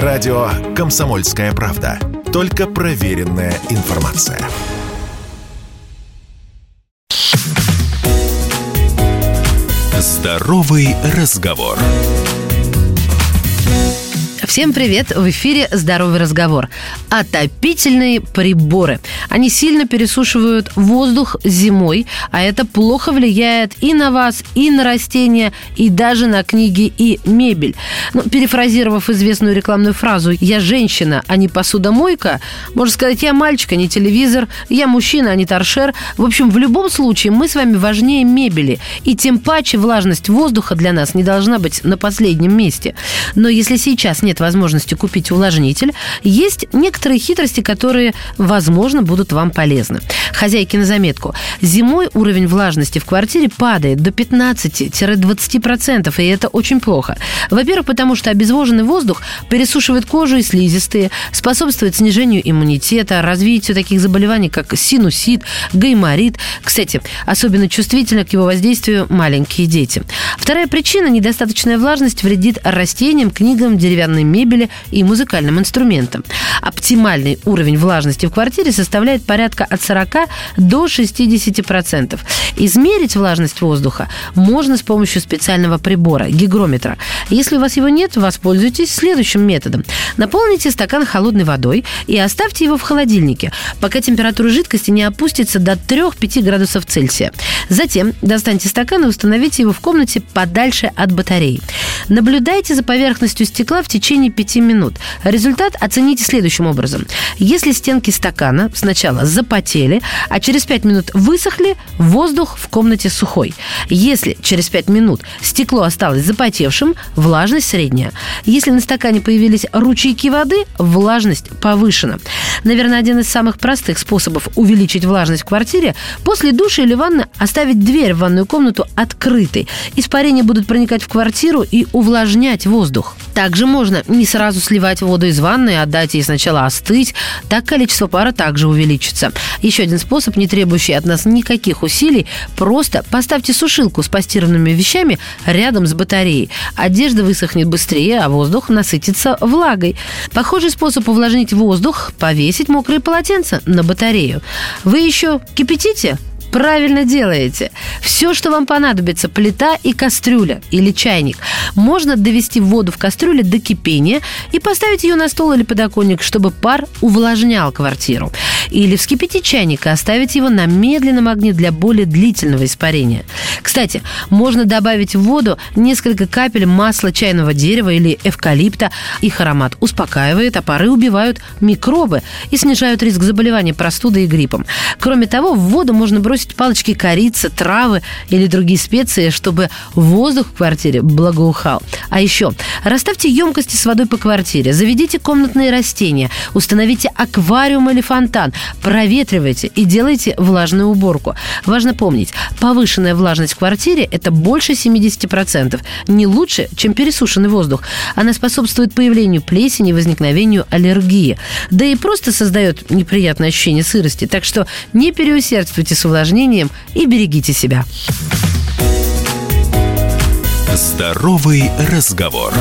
Радио «Комсомольская правда». Только проверенная информация. Здоровый разговор. Всем привет! В эфире «Здоровый разговор». Отопительные приборы. Они сильно пересушивают воздух зимой, а это плохо влияет и на вас, и на растения, и даже на книги и мебель. Ну, перефразировав известную рекламную фразу «Я женщина, а не посудомойка», можно сказать «Я мальчик, а не телевизор», «Я мужчина, а не торшер». В общем, в любом случае мы с вами важнее мебели, и тем паче влажность воздуха для нас не должна быть на последнем месте. Но если сейчас нет возможности купить увлажнитель, есть некоторые хитрости, которые, возможно, будут вам полезны. Хозяйки на заметку. Зимой уровень влажности в квартире падает до 15-20%, и это очень плохо. Во-первых, потому что обезвоженный воздух пересушивает кожу и слизистые, способствует снижению иммунитета, развитию таких заболеваний, как синусит, гайморит. Кстати, особенно чувствительны к его воздействию маленькие дети. Вторая причина – недостаточная влажность вредит растениям, книгам, деревянной мебели и музыкальным инструментам. Оптимальный уровень влажности в квартире составляет порядка от 40 до 60%. Измерить влажность воздуха можно с помощью специального прибора – гигрометра. Если у вас его нет, воспользуйтесь следующим методом. Наполните стакан холодной водой и оставьте его в холодильнике, пока температура жидкости не опустится до 3-5 градусов Цельсия. Затем достаньте стакан и установите его в комнате подальше от батареи. Наблюдайте за поверхностью стекла в течение 5 минут. Результат оцените следующим образом. Если стенки стакана сначала запотели, а через 5 минут высохли, воздух в комнате сухой. Если через 5 минут стекло осталось запотевшим, влажность средняя. Если на стакане появились ручейки воды, влажность повышена. Наверное, один из самых простых способов увеличить влажность в квартире – после душа или ванны оставить дверь в ванную комнату открытой. Испарения будут проникать в квартиру и увлажнять воздух. Также можно не сразу сливать воду из ванны, а дать ей сначала остыть. Так количество пара также увеличится. Еще один способ, не требующий от нас никаких усилий, просто поставьте сушилку с постиранными вещами рядом с батареей. Одежда высохнет быстрее, а воздух насытится влагой. Похожий способ увлажнить воздух – повесить мокрые полотенца на батарею. Вы еще кипятите? Правильно делаете. Все, что вам понадобится, плита и кастрюля или чайник. Можно довести воду в кастрюле до кипения и поставить ее на стол или подоконник, чтобы пар увлажнял квартиру. Или вскипятить чайник и оставить его на медленном огне для более длительного испарения. Кстати, можно добавить в воду несколько капель масла чайного дерева или эвкалипта. Их аромат успокаивает, а пары убивают микробы и снижают риск заболевания простудой и гриппом. Кроме того, в воду можно бросить бросить палочки корицы, травы или другие специи, чтобы воздух в квартире благоухал. А еще расставьте емкости с водой по квартире, заведите комнатные растения, установите аквариум или фонтан, проветривайте и делайте влажную уборку. Важно помнить, повышенная влажность в квартире – это больше 70%. Не лучше, чем пересушенный воздух. Она способствует появлению плесени, возникновению аллергии. Да и просто создает неприятное ощущение сырости. Так что не переусердствуйте с увлажнением упражнениям и берегите себя. Здоровый разговор.